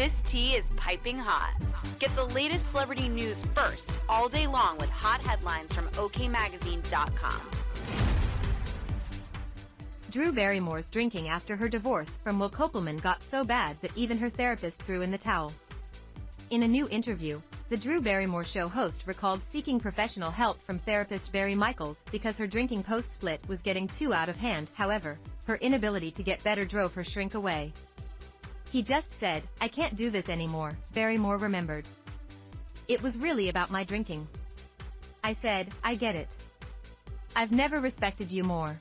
This tea is piping hot. Get the latest celebrity news first all day long with hot headlines from OKMagazine.com. Drew Barrymore's drinking after her divorce from Will Kopelman got so bad that even her therapist threw in the towel. In a new interview, the Drew Barrymore show host recalled seeking professional help from therapist Barry Michels because her drinking post-split was getting too out of hand. However, her inability to get better drove her shrink away. He just said, I can't do this anymore, Barrymore remembered. It was really about my drinking. I said, I get it. I've never respected you more.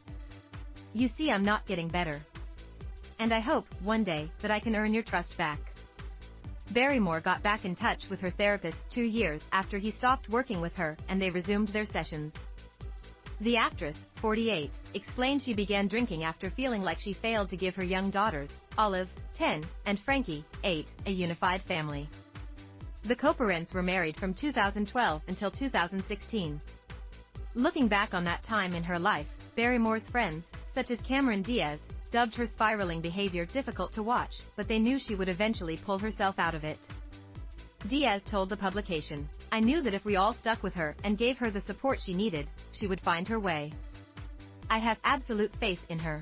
You see I'm not getting better. And I hope, one day, that I can earn your trust back. Barrymore got back in touch with her therapist two years after he stopped working with her and they resumed their sessions. The actress, 48, explained she began drinking after feeling like she failed to give her young daughters, Olive, 10, and Frankie, 8, a unified family. The co-parents were married from 2012 until 2016. Looking back on that time in her life, Barrymore's friends, such as Cameron Diaz, dubbed her spiraling behavior difficult to watch, but they knew she would eventually pull herself out of it. Diaz told the publication, I knew that if we all stuck with her and gave her the support she needed, she would find her way. I have absolute faith in her.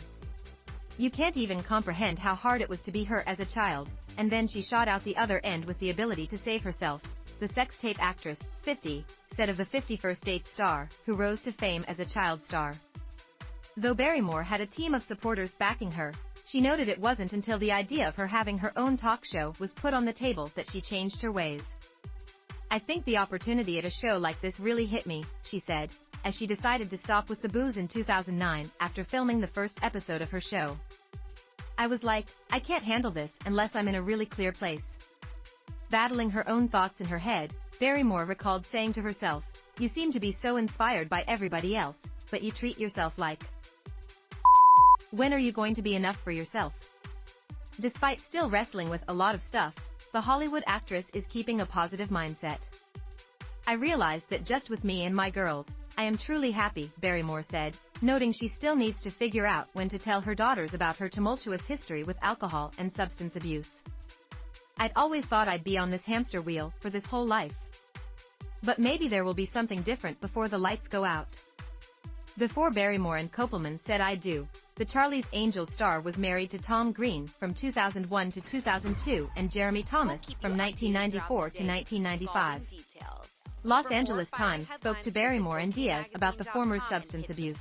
You can't even comprehend how hard it was to be her as a child, and then she shot out the other end with the ability to save herself, the sex tape actress, 50, said of the 50 First Dates star, who rose to fame as a child star. Though Barrymore had a team of supporters backing her, she noted it wasn't until the idea of her having her own talk show was put on the table that she changed her ways. I think the opportunity at a show like this really hit me, she said, as she decided to stop with the booze in 2009 after filming the first episode of her show. I was like, I can't handle this unless I'm in a really clear place. Battling her own thoughts in her head, Barrymore recalled saying to herself, You seem to be so inspired by everybody else, but you treat yourself like when are you going to be enough for yourself? Despite still wrestling with a lot of stuff, the Hollywood actress is keeping a positive mindset. I realized that just with me and my girls, I am truly happy, Barrymore said, noting she still needs to figure out when to tell her daughters about her tumultuous history with alcohol and substance abuse. I'd always thought I'd be on this hamster wheel for this whole life. But maybe there will be something different before the lights go out. Before Barrymore and Kopelman said I do, the Charlie's Angels star was married to Tom Green from 2001 to 2002 and Jeremy Thomas from 1994 to 1995. Los Angeles Times spoke to Barrymore and Diaz about the former's substance abuse.